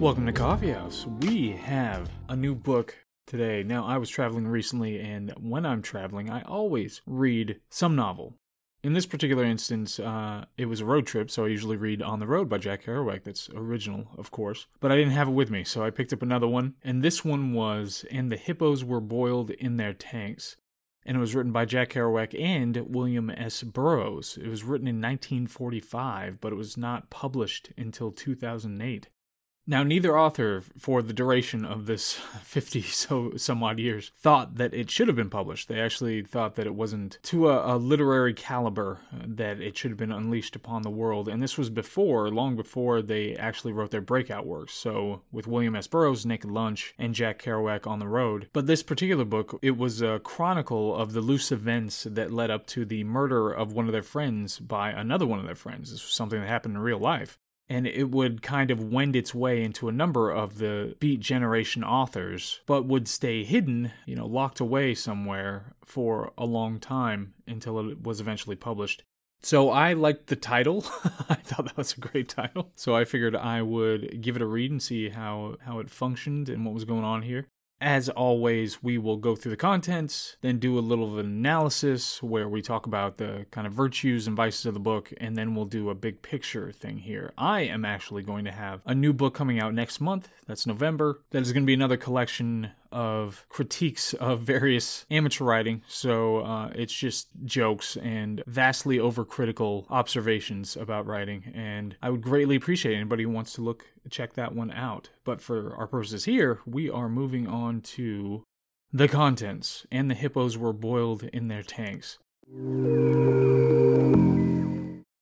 Welcome to Coffee House. We have a new book today. Now, I was traveling recently, and when I'm traveling, I always read some novel. In this particular instance, uh, it was a road trip, so I usually read On the Road by Jack Kerouac. That's original, of course. But I didn't have it with me, so I picked up another one. And this one was And the Hippos Were Boiled in Their Tanks. And it was written by Jack Kerouac and William S. Burroughs. It was written in 1945, but it was not published until 2008. Now, neither author, for the duration of this 50 so some odd years, thought that it should have been published. They actually thought that it wasn't to a, a, literary caliber uh, that it should have been unleashed upon the world. And this was before, long before they actually wrote their breakout works. So, with William S. Burroughs' Naked Lunch and Jack Kerouac on the road. But this particular book, it was a chronicle of the loose events that led up to the murder of one of their friends by another one of their friends. This was something that happened in real life and it would kind of wend its way into a number of the Beat Generation authors, but would stay hidden, you know, locked away somewhere for a long time until it was eventually published. So I liked the title. I thought that was a great title. So I figured I would give it a read and see how how it functioned and what was going on here. As always, we will go through the contents, then do a little of an analysis where we talk about the kind of virtues and vices of the book, and then we'll do a big picture thing here. I am actually going to have a new book coming out next month. That's November. That is going to be another collection of critiques of various amateur writing. So uh, it's just jokes and vastly overcritical observations about writing. And I would greatly appreciate anybody who wants to look check that one out. But for our purposes here, we are moving on to the contents. And the hippos were boiled in their tanks.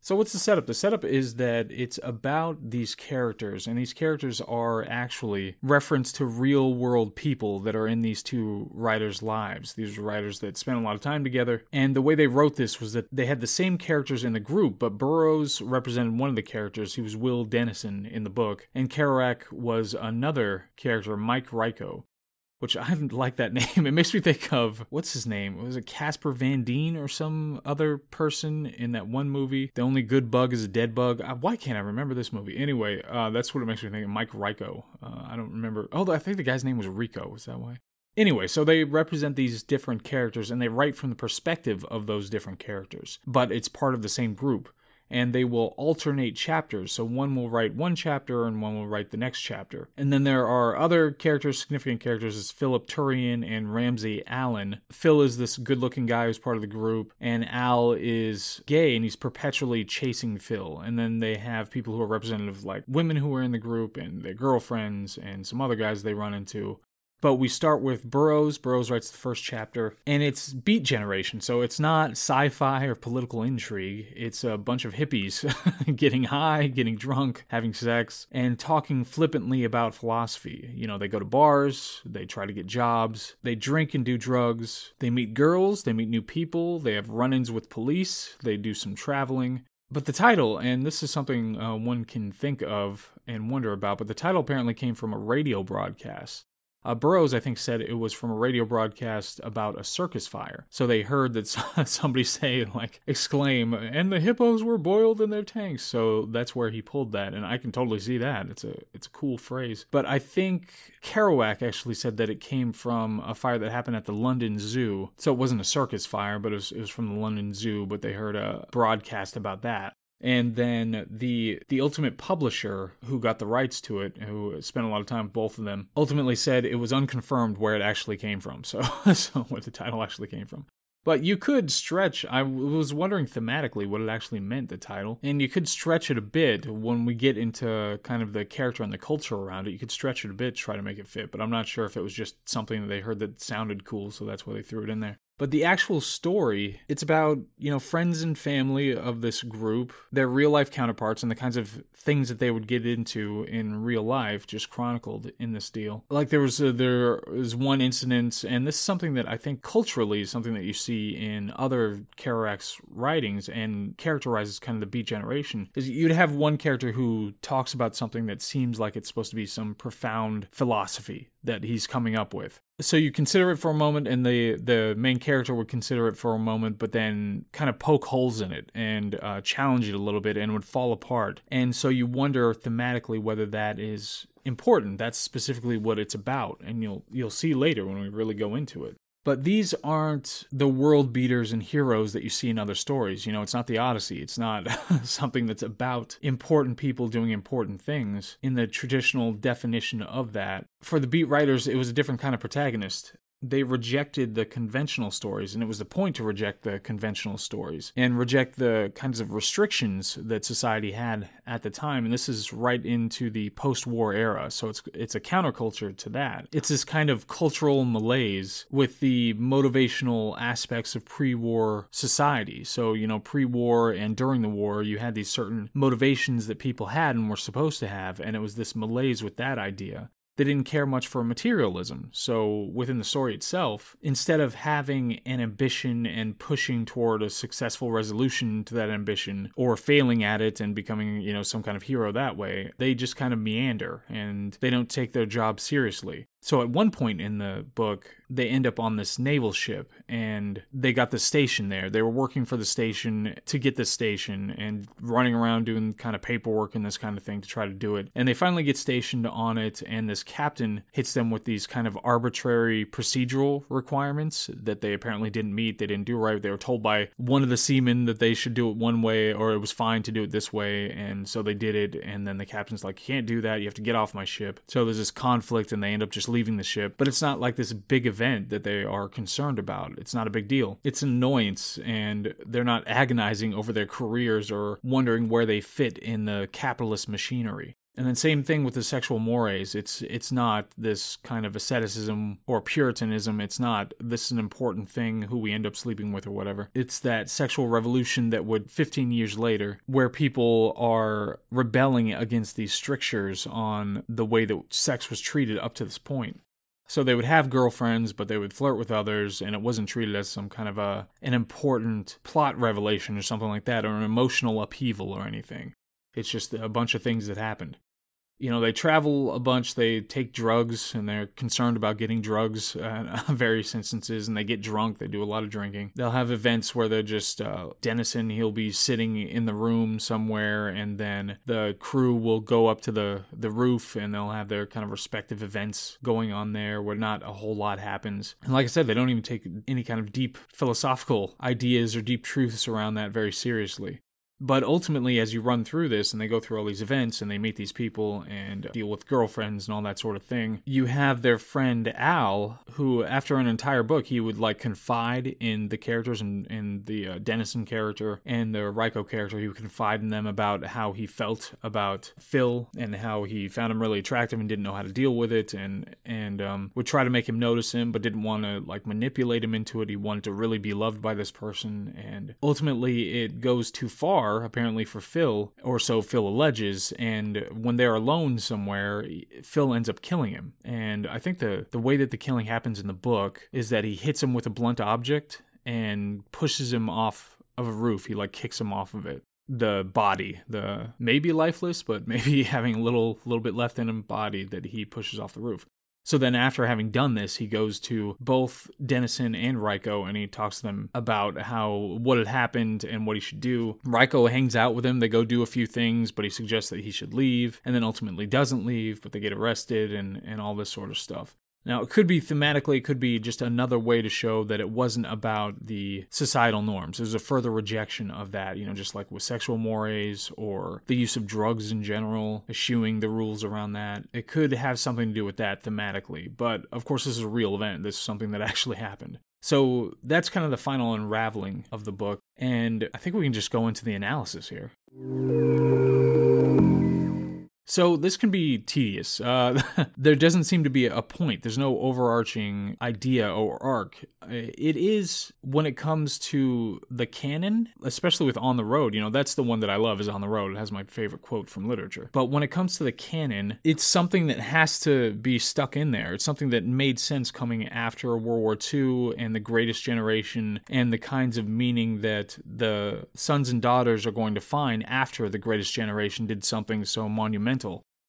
So, what's the setup? The setup is that it's about these characters, and these characters are actually reference to real world people that are in these two writers' lives. These writers that spent a lot of time together. And the way they wrote this was that they had the same characters in the group, but Burroughs represented one of the characters. He was Will Dennison in the book, and Kerouac was another character, Mike Rico which I like that name. It makes me think of what's his name? Was it Casper Van Dien or some other person in that one movie? The only good bug is a dead bug. Uh, why can't I remember this movie? Anyway, uh, that's what it makes me think of. Mike Rico. Uh, I don't remember. Oh, I think the guy's name was Rico. Is that why? Anyway, so they represent these different characters and they write from the perspective of those different characters, but it's part of the same group and they will alternate chapters. So one will write one chapter and one will write the next chapter. And then there are other characters, significant characters, as Philip Tourian and Ramsay Allen. Phil is this good looking guy who's part of the group, and Al is gay and he's perpetually chasing Phil. And then they have people who are representative, like women who are in the group and their girlfriends and some other guys they run into. But we start with Burroughs. Burroughs writes the first chapter, and it's Beat Generation. So it's not sci fi or political intrigue. It's a bunch of hippies getting high, getting drunk, having sex, and talking flippantly about philosophy. You know, they go to bars, they try to get jobs, they drink and do drugs, they meet girls, they meet new people, they have run ins with police, they do some traveling. But the title, and this is something uh, one can think of and wonder about, but the title apparently came from a radio broadcast. Uh, Burroughs, I think, said it was from a radio broadcast about a circus fire. So they heard that somebody say, like, exclaim, and the hippos were boiled in their tanks. So that's where he pulled that, and I can totally see that. It's a it's a cool phrase. But I think Kerouac actually said that it came from a fire that happened at the London Zoo. So it wasn't a circus fire, but it was, it was from the London Zoo. But they heard a broadcast about that and then the the ultimate publisher who got the rights to it who spent a lot of time with both of them ultimately said it was unconfirmed where it actually came from. So so where the title actually came from. But you could stretch i was wondering thematically what it actually meant the title. And you could stretch it a bit when we get into kind of the character and the culture around it. You could stretch it a bit try to make it fit but i'm not sure if it was just something that they heard that sounded cool so that's why they threw it in there but the actual story, it's about, you know, friends and family of this group, their real life counterparts, and the kinds of things that they would get into in real life, just chronicled in this deal. Like there was a, there was one incident, and this is something that I think culturally is something that you see in other Kerouac's writings and characterizes kind of the Beat generation. Is you'd have one character who talks about something that seems like it's supposed to be some profound philosophy that he's coming up with. So you consider it for a moment, and the the main character would consider it for a moment, but then kind of poke holes in it and uh, challenge it a little bit, and would fall apart. And so you wonder thematically whether that is important. That's specifically what it's about, and you'll you'll see later when we really go into it. But these aren't the world beaters and heroes that you see in other stories. You know, it's not the Odyssey. It's not something that's about important people doing important things in the traditional definition of that. For the beat writers, it was a different kind of protagonist they rejected the conventional stories, and it was the point to reject the conventional stories and reject the kinds of restrictions that society had at the time. And this is right into the post-war era, so it's it's a counterculture to that. It's this kind of cultural malaise with the motivational aspects of pre-war society. So you know, pre-war and during the war, you had these certain motivations that people had and were supposed to have, and it was this malaise with that idea they didn't care much for materialism. So within the story itself, instead of having an ambition and pushing toward a successful resolution to that ambition or failing at it and becoming, you know, some kind of hero that way, they just kind of meander and they don't take their job seriously. So at one point in the book, they end up on this naval ship and they got the station there. They were working for the station to get the station and running around doing kind of paperwork and this kind of thing to try to do it. And they finally get stationed on it and this captain hits them with these kind of arbitrary procedural requirements that they apparently didn't meet. They didn't do right. They were told by one of the seamen that they should do it one way or it was fine to do it this way. And so they did it. And then the captain's like, you can't do that. You have to get off my ship. So there's this conflict and they end up just leaving the ship. But it's not like this big event that they are concerned about. It's not a big deal. It's annoyance, and they're not agonizing over their careers or wondering where they fit in the capitalist machinery. And then same thing with the sexual mores. It's it's not this kind of asceticism or puritanism. It's not this is an important thing who we end up sleeping with or whatever. It's that sexual revolution that would 15 years later where people are rebelling against these strictures on the way that sex was treated up to this point. So they would have girlfriends, but they would flirt with others, and it wasn't treated as some kind of a an important plot revelation or something like that, or an emotional upheaval or anything. It's just a bunch of things that happened you know, they travel a bunch, they take drugs, and they're concerned about getting drugs uh, in various instances, and they get drunk, they do a lot of drinking. They'll have events where they're just, uh, Dennison, he'll be sitting in the room somewhere, and then the crew will go up to the, the roof, and they'll have their kind of respective events going on there where not a whole lot happens. And like I said, they don't even take any kind of deep philosophical ideas or deep truths around that very seriously. But ultimately, as you run through this and they go through all these events and they meet these people and deal with girlfriends and all that sort of thing, you have their friend Al, who, after an entire book, he would like confide in the characters and in the uh, Dennison character and the Reiko character. He would confide in them about how he felt about Phil and how he found him really attractive and didn't know how to deal with it and, and um, would try to make him notice him but didn't want to like manipulate him into it. He wanted to really be loved by this person. And ultimately, it goes too far apparently, for Phil, or so Phil alleges. And when they're alone somewhere, Phil ends up killing him. And I think the, the way that the killing happens in the book is that he hits him with a blunt object and pushes him off of a roof. He like kicks him off of it the body, the maybe lifeless, but maybe having a little little bit left in him body that he pushes off the roof. So then, after having done this, he goes to both Dennison and Reiko and he talks to them about how what had happened and what he should do. Reiko hangs out with him. They go do a few things, but he suggests that he should leave and then ultimately doesn't leave, but they get arrested and, and all this sort of stuff. Now, it could be thematically, it could be just another way to show that it wasn't about the societal norms. There's a further rejection of that, you know, just like with sexual mores or the use of drugs in general, eschewing the rules around that. It could have something to do with that thematically. But of course, this is a real event. This is something that actually happened. So that's kind of the final unraveling of the book. And I think we can just go into the analysis here. So this can be tedious. Uh, there doesn't seem to be a point. There's no overarching idea or arc. It is when it comes to the canon, especially with On the Road. You know, that's the one that I love. Is On the Road. It has my favorite quote from literature. But when it comes to the canon, it's something that has to be stuck in there. It's something that made sense coming after World War II and the Greatest Generation and the kinds of meaning that the sons and daughters are going to find after the Greatest Generation did something so monumental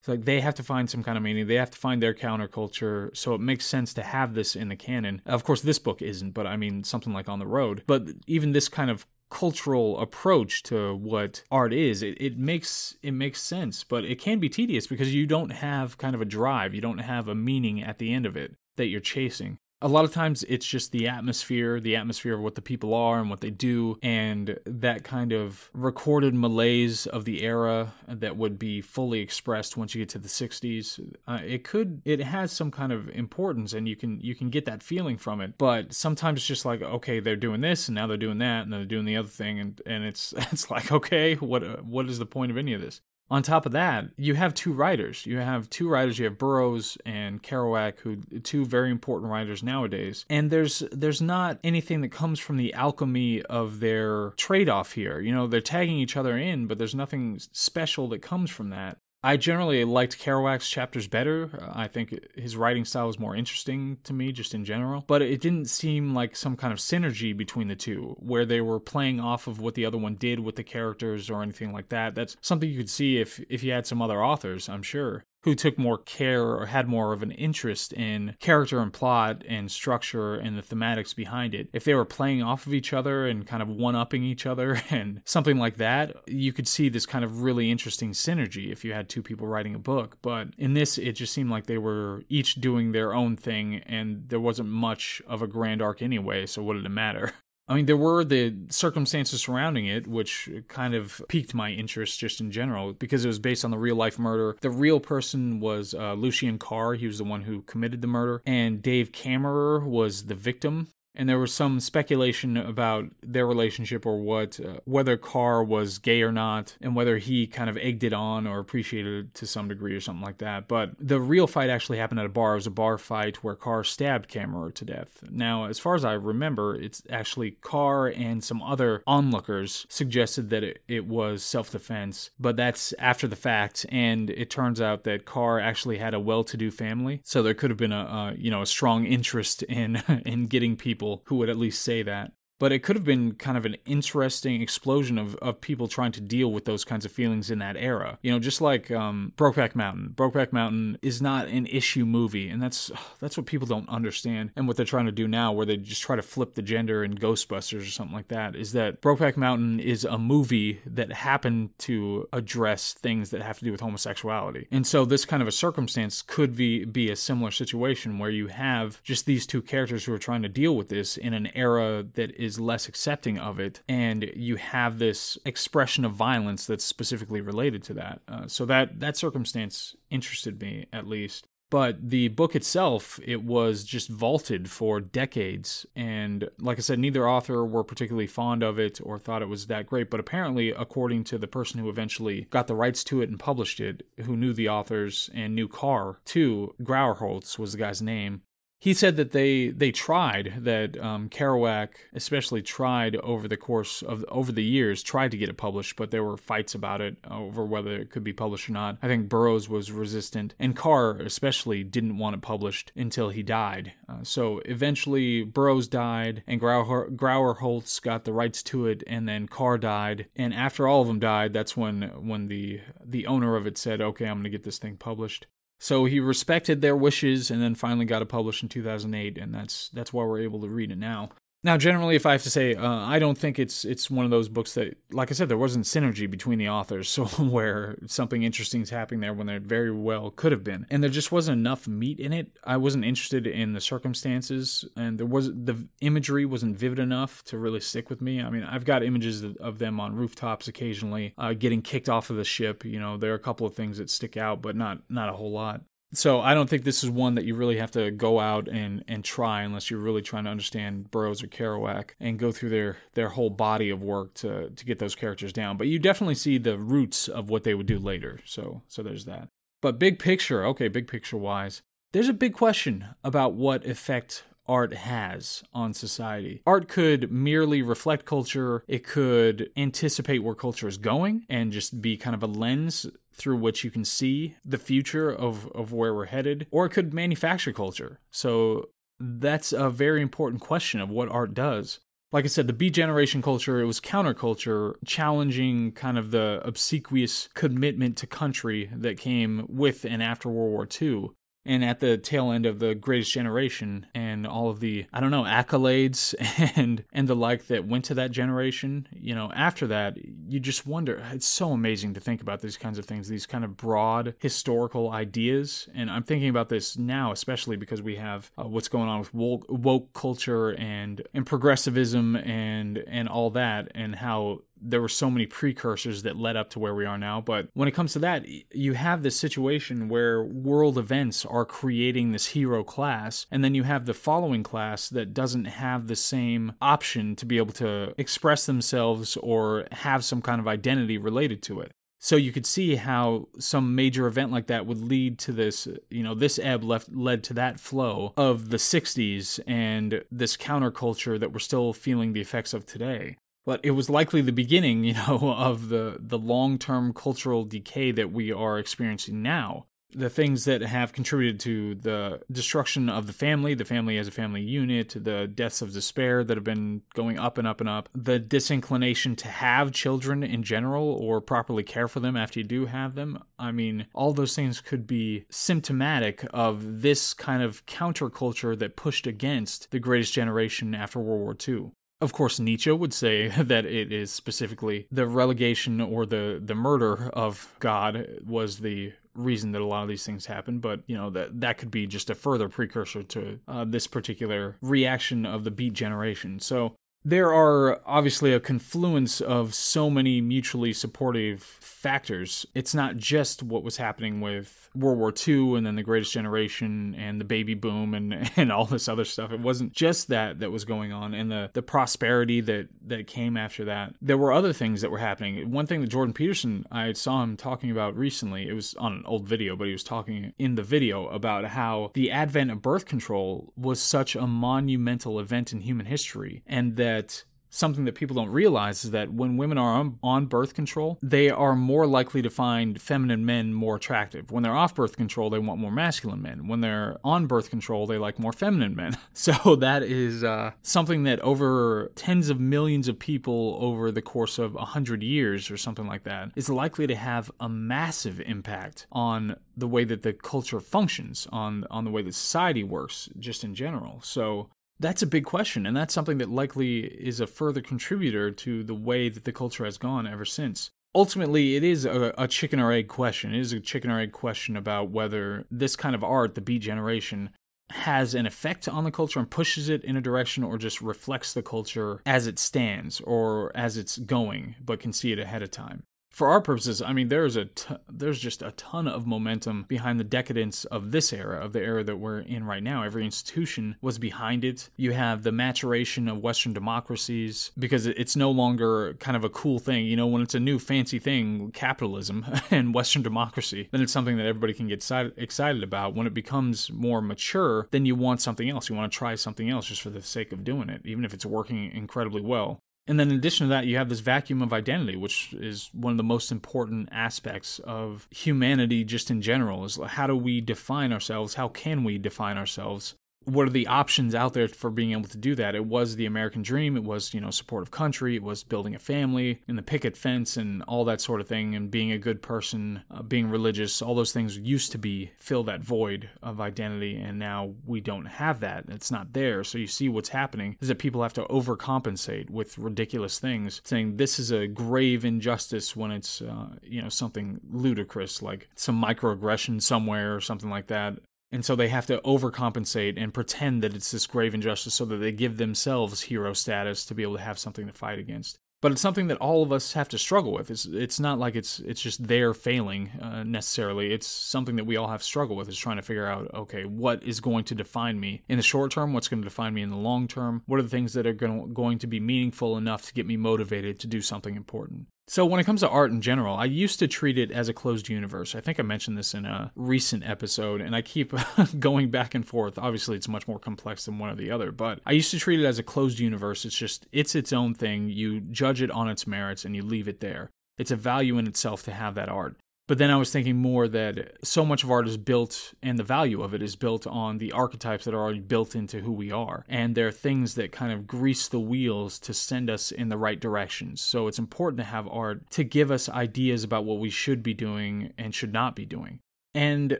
It's like they have to find some kind of meaning. They have to find their counterculture. So it makes sense to have this in the canon. Of course, this book isn't, but I mean, something like On the Road. But even this kind of cultural approach to what art is it, it makes it makes sense but it can be tedious because you don't have kind of a drive you don't have a meaning at the end of it that you're chasing a lot of times it's just the atmosphere, the atmosphere of what the people are and what they do, and that kind of recorded malaise of the era that would be fully expressed once you get to the 60s. Uh, it could, it has some kind of importance, and you can you can get that feeling from it. But sometimes it's just like, okay, they're doing this, and now they're doing that, and they're doing the other thing, and and it's it's like, okay, what what is the point of any of this? On top of that, you have two writers. You have two writers. You have Burroughs and Kerouac, who two very important writers nowadays. And there's there's not anything that comes from the alchemy of their trade-off here. You know, they're tagging each other in, but there's nothing special that comes from that. I generally liked Kerouac's chapters better. I think his writing style was more interesting to me, just in general. But it didn't seem like some kind of synergy between the two, where they were playing off of what the other one did with the characters or anything like that. That's something you could see if if you had some other authors, I'm sure who took more care or had more of an interest in character and plot and structure and the thematics behind it. If they were playing off of each other and kind of one upping each other and something like that, you could see this kind of really interesting synergy if you had two people writing a book. But in this, it just seemed like they were each doing their own thing and there wasn't much of a grand arc anyway, so what did it matter? I mean, there were the circumstances surrounding it, which kind of piqued my interest just in general because it was based on the real life murder. The real person was uh, Lucien Carr. He was the one who committed the murder. And Dave Kammerer was the victim and there was some speculation about their relationship or what uh, whether Carr was gay or not and whether he kind of egged it on or appreciated it to some degree or something like that. But the real fight actually happened at a bar. It was a bar fight where Carr stabbed Kammerer to death. Now as far as I remember it's actually Carr and some other onlookers suggested that it, it was self-defense but that's after the fact. And it turns out that Carr actually had a well-to-do family. So there could have been a, a you know a strong interest in in getting people people who would at least say that but it could have been kind of an interesting explosion of, of people trying to deal with those kinds of feelings in that era. You know, just like um, Brokeback Mountain. Brokeback Mountain is not an issue movie, and that's that's what people don't understand. And what they're trying to do now, where they just try to flip the gender in Ghostbusters or something like that, is that Brokeback Mountain is a movie that happened to address things that have to do with homosexuality. And so this kind of a circumstance could be be a similar situation where you have just these two characters who are trying to deal with this in an era that is is less accepting of it, and you have this expression of violence that's specifically related to that. Uh, so that that circumstance interested me at least. But the book itself, it was just vaulted for decades. And like I said, neither author were particularly fond of it or thought it was that great. But apparently, according to the person who eventually got the rights to it and published it, who knew the authors and knew Carr too, Grauerholz was the guy's name, he said that they they tried that um, Kerouac especially tried over the course of over the years tried to get it published, but there were fights about it over whether it could be published or not. I think Burroughs was resistant, and Carr especially didn't want it published until he died. Uh, so eventually Burroughs died, and Grauer, Grauerholz got the rights to it, and then Carr died. And after all of them died, that's when when the the owner of it said, "Okay, I'm going to get this thing published." So he respected their wishes and then finally got it published in 2008 and that's that's why we're able to read it now. Now, generally, if I have to say, uh, I don't think it's it's one of those books that, like I said, there wasn't synergy between the authors, so where something interesting is happening there when there very well could have been, and there just wasn't enough meat in it. I wasn't interested in the circumstances, and there was the imagery wasn't vivid enough to really stick with me. I mean, I've got images of them on rooftops occasionally, uh, getting kicked off of the ship. You know, there are a couple of things that stick out, but not not a whole lot. So I don't think this is one that you really have to go out and, and try unless you're really trying to understand Burroughs or Kerouac and go through their, their whole body of work to, to get those characters down. But you definitely see the roots of what they would do later. So so there's that. But big picture, okay, big picture wise, there's a big question about what effect art has on society. Art could merely reflect culture, it could anticipate where culture is going and just be kind of a lens through which you can see the future of, of where we're headed, or it could manufacture culture. So that's a very important question of what art does. like I said, the Beat Generation culture, it was counterculture, challenging kind of the obsequious commitment to country that came with and after World War II and at the tail end of the greatest generation and all of the i don't know accolades and and the like that went to that generation you know after that you just wonder it's so amazing to think about these kinds of things these kind of broad historical ideas. And i'm thinking about this now especially because we have uh, what's going on with woke, woke culture and and progressivism and and all that and how there were so many precursors that led up to where we are now. But when it comes to that, you have this situation where world events are creating this hero class, and then you have the following class that doesn't have the same option to be able to express themselves or have some kind of identity related to it. So you could see how some major event like that would lead to this, you know, this ebb left led to that flow of the 60s and this counterculture that we're still feeling the effects of today but it was likely the beginning, you know, of the the long-term cultural decay that we are experiencing now. The things that have contributed to the destruction of the family, the family as a family unit, the deaths of despair that have been going up and up and up, the disinclination to have children in general or properly care for them after you do have them. I mean, all those things could be symptomatic of this kind of counterculture that pushed against the greatest generation after World War II. Of course, Nietzsche would say that it is specifically the relegation or the, the murder of God was the reason that a lot of these things happen, but you know that that could be just a further precursor to uh, this particular reaction of the Beat generation. So there are obviously a confluence of so many mutually supportive factors. It's not just what was happening with World War II and then the Greatest Generation and the baby boom and, and all this other stuff. It wasn't just that that was going on and the, the prosperity that, that came after that. There were other things that were happening. One thing that Jordan Peterson, I saw him talking about recently, it was on an old video, but he was talking in the video about how the advent of birth control was such a monumental event in human history and that that something that people don't realize is that when women are on, birth control, they are more likely to find feminine men more attractive. When they're off birth control, they want more masculine men. When they're on birth control, they like more feminine men. So that is uh, something that over tens of millions of people over the course of 100 years or something like that is likely to have a massive impact on the way that the culture functions, on, on the way that society works, just in general. So that's a big question, and that's something that likely is a further contributor to the way that the culture has gone ever since. Ultimately, it is a, a, chicken or egg question. It is a chicken or egg question about whether this kind of art, the Beat Generation, has an effect on the culture and pushes it in a direction or just reflects the culture as it stands or as it's going, but can see it ahead of time for our purposes, I mean, there's a t- there's just a ton of momentum behind the decadence of this era, of the era that we're in right now. Every institution was behind it. You have the maturation of Western democracies because it's no longer kind of a cool thing. You know, when it's a new fancy thing, capitalism and Western democracy, then it's something that everybody can get excited about. When it becomes more mature, then you want something else. You want to try something else just for the sake of doing it, even if it's working incredibly well. And then in addition to that, you have this vacuum of identity, which is one of the most important aspects of humanity just in general is how do we define ourselves? How can we define ourselves? What are the options out there for being able to do that? It was the American dream. It was, you know, supportive country. It was building a family and the picket fence and all that sort of thing and being a good person, uh, being religious. All those things used to be fill that void of identity. And now we don't have that. It's not there. So you see what's happening is that people have to overcompensate with ridiculous things, saying this is a grave injustice when it's, uh, you know, something ludicrous like some microaggression somewhere or something like that. And so they have to overcompensate and pretend that it's this grave injustice so that they give themselves hero status to be able to have something to fight against. But it's something that all of us have to struggle with. It's it's not like it's it's just their failing uh, necessarily. It's something that we all have to struggle with. Is trying to figure out okay, what is going to define me in the short term? What's going to define me in the long term? What are the things that are going going to be meaningful enough to get me motivated to do something important? So, when it comes to art in general, I used to treat it as a closed universe. I think I mentioned this in a recent episode, and I keep going back and forth. Obviously, it's much more complex than one or the other, but I used to treat it as a closed universe. It's just, it's its own thing. You judge it on its merits and you leave it there. It's a value in itself to have that art. But then I was thinking more that so much of art is built and the value of it is built on the archetypes that are already built into who we are. And they're things that kind of grease the wheels to send us in the right directions. So it's important to have art to give us ideas about what we should be doing and should not be doing and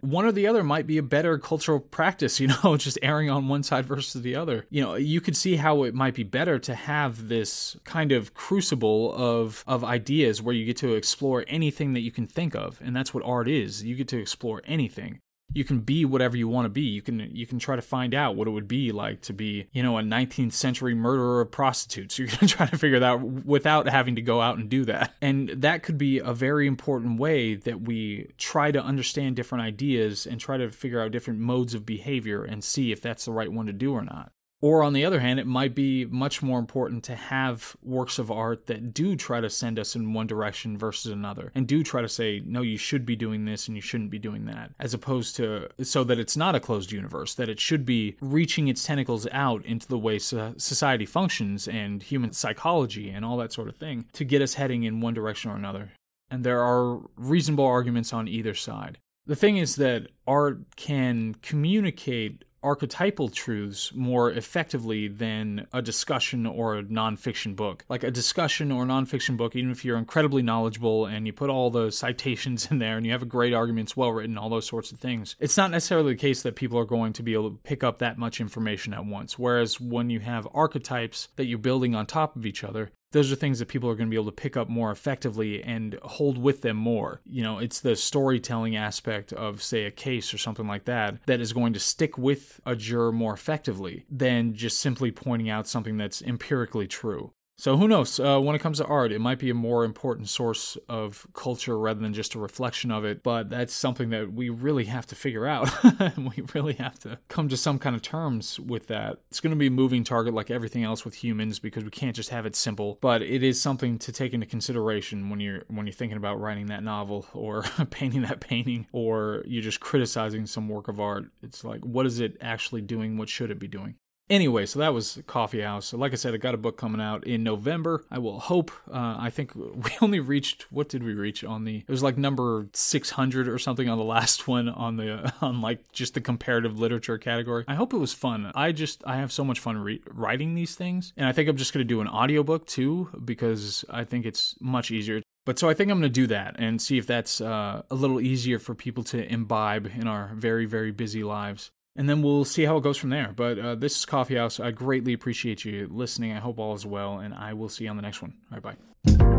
one or the other might be a better cultural practice you know just erring on one side versus the other. You know you could see how it might be better to have this kind of crucible of of ideas where you get to explore anything that you can think of. And that's what art is. You get to explore anything you can be whatever you want to be. You can you can try to find out what it would be like to be, you know, a 19th century murderer of prostitutes. You're going to try to figure that out without having to go out and do that. And that could be a very important way that we try to understand different ideas and try to figure out different modes of behavior and see if that's the right one to do or not. Or on the other hand, it might be much more important to have works of art that do try to send us in one direction versus another and do try to say, no, you should be doing this and you shouldn't be doing that, as opposed to so that it's not a closed universe, that it should be reaching its tentacles out into the way society functions and human psychology and all that sort of thing to get us heading in one direction or another. And there are reasonable arguments on either side. The thing is that art can communicate archetypal truths more effectively than a discussion or a nonfiction book. Like a discussion or nonfiction book, even if you're incredibly knowledgeable and you put all the citations in there and you have a great argument, it's well written, all those sorts of things, it's not necessarily the case that people are going to be able to pick up that much information at once. Whereas when you have archetypes that you're building on top of each other, those are things that people are going to be able to pick up more effectively and hold with them more. You know, it's the storytelling aspect of, say, a case or something like that that is going to stick with a juror more effectively than just simply pointing out something that's empirically true. So who knows? Uh, when it comes to art, it might be a more important source of culture rather than just a reflection of it. But that's something that we really have to figure out. we really have to come to some kind of terms with that. It's going to be a moving target like everything else with humans because we can't just have it simple. But it is something to take into consideration when you're when you're thinking about writing that novel or painting that painting or you're just criticizing some work of art. It's like, what is it actually doing? What should it be doing? Anyway, so that was Coffee House. Like I said, I got a book coming out in November. I will hope. Uh, I think we only reached what did we reach on the? It was like number six hundred or something on the last one on the on like just the comparative literature category. I hope it was fun. I just I have so much fun re- writing these things, and I think I'm just gonna do an audiobook too because I think it's much easier. But so I think I'm going to do that and see if that's uh, a little easier for people to imbibe in our very, very busy lives and then we'll see how it goes from there. But uh, this is Coffee House. I greatly appreciate you listening. I hope all is well, and I will see you on the next one. All right, bye.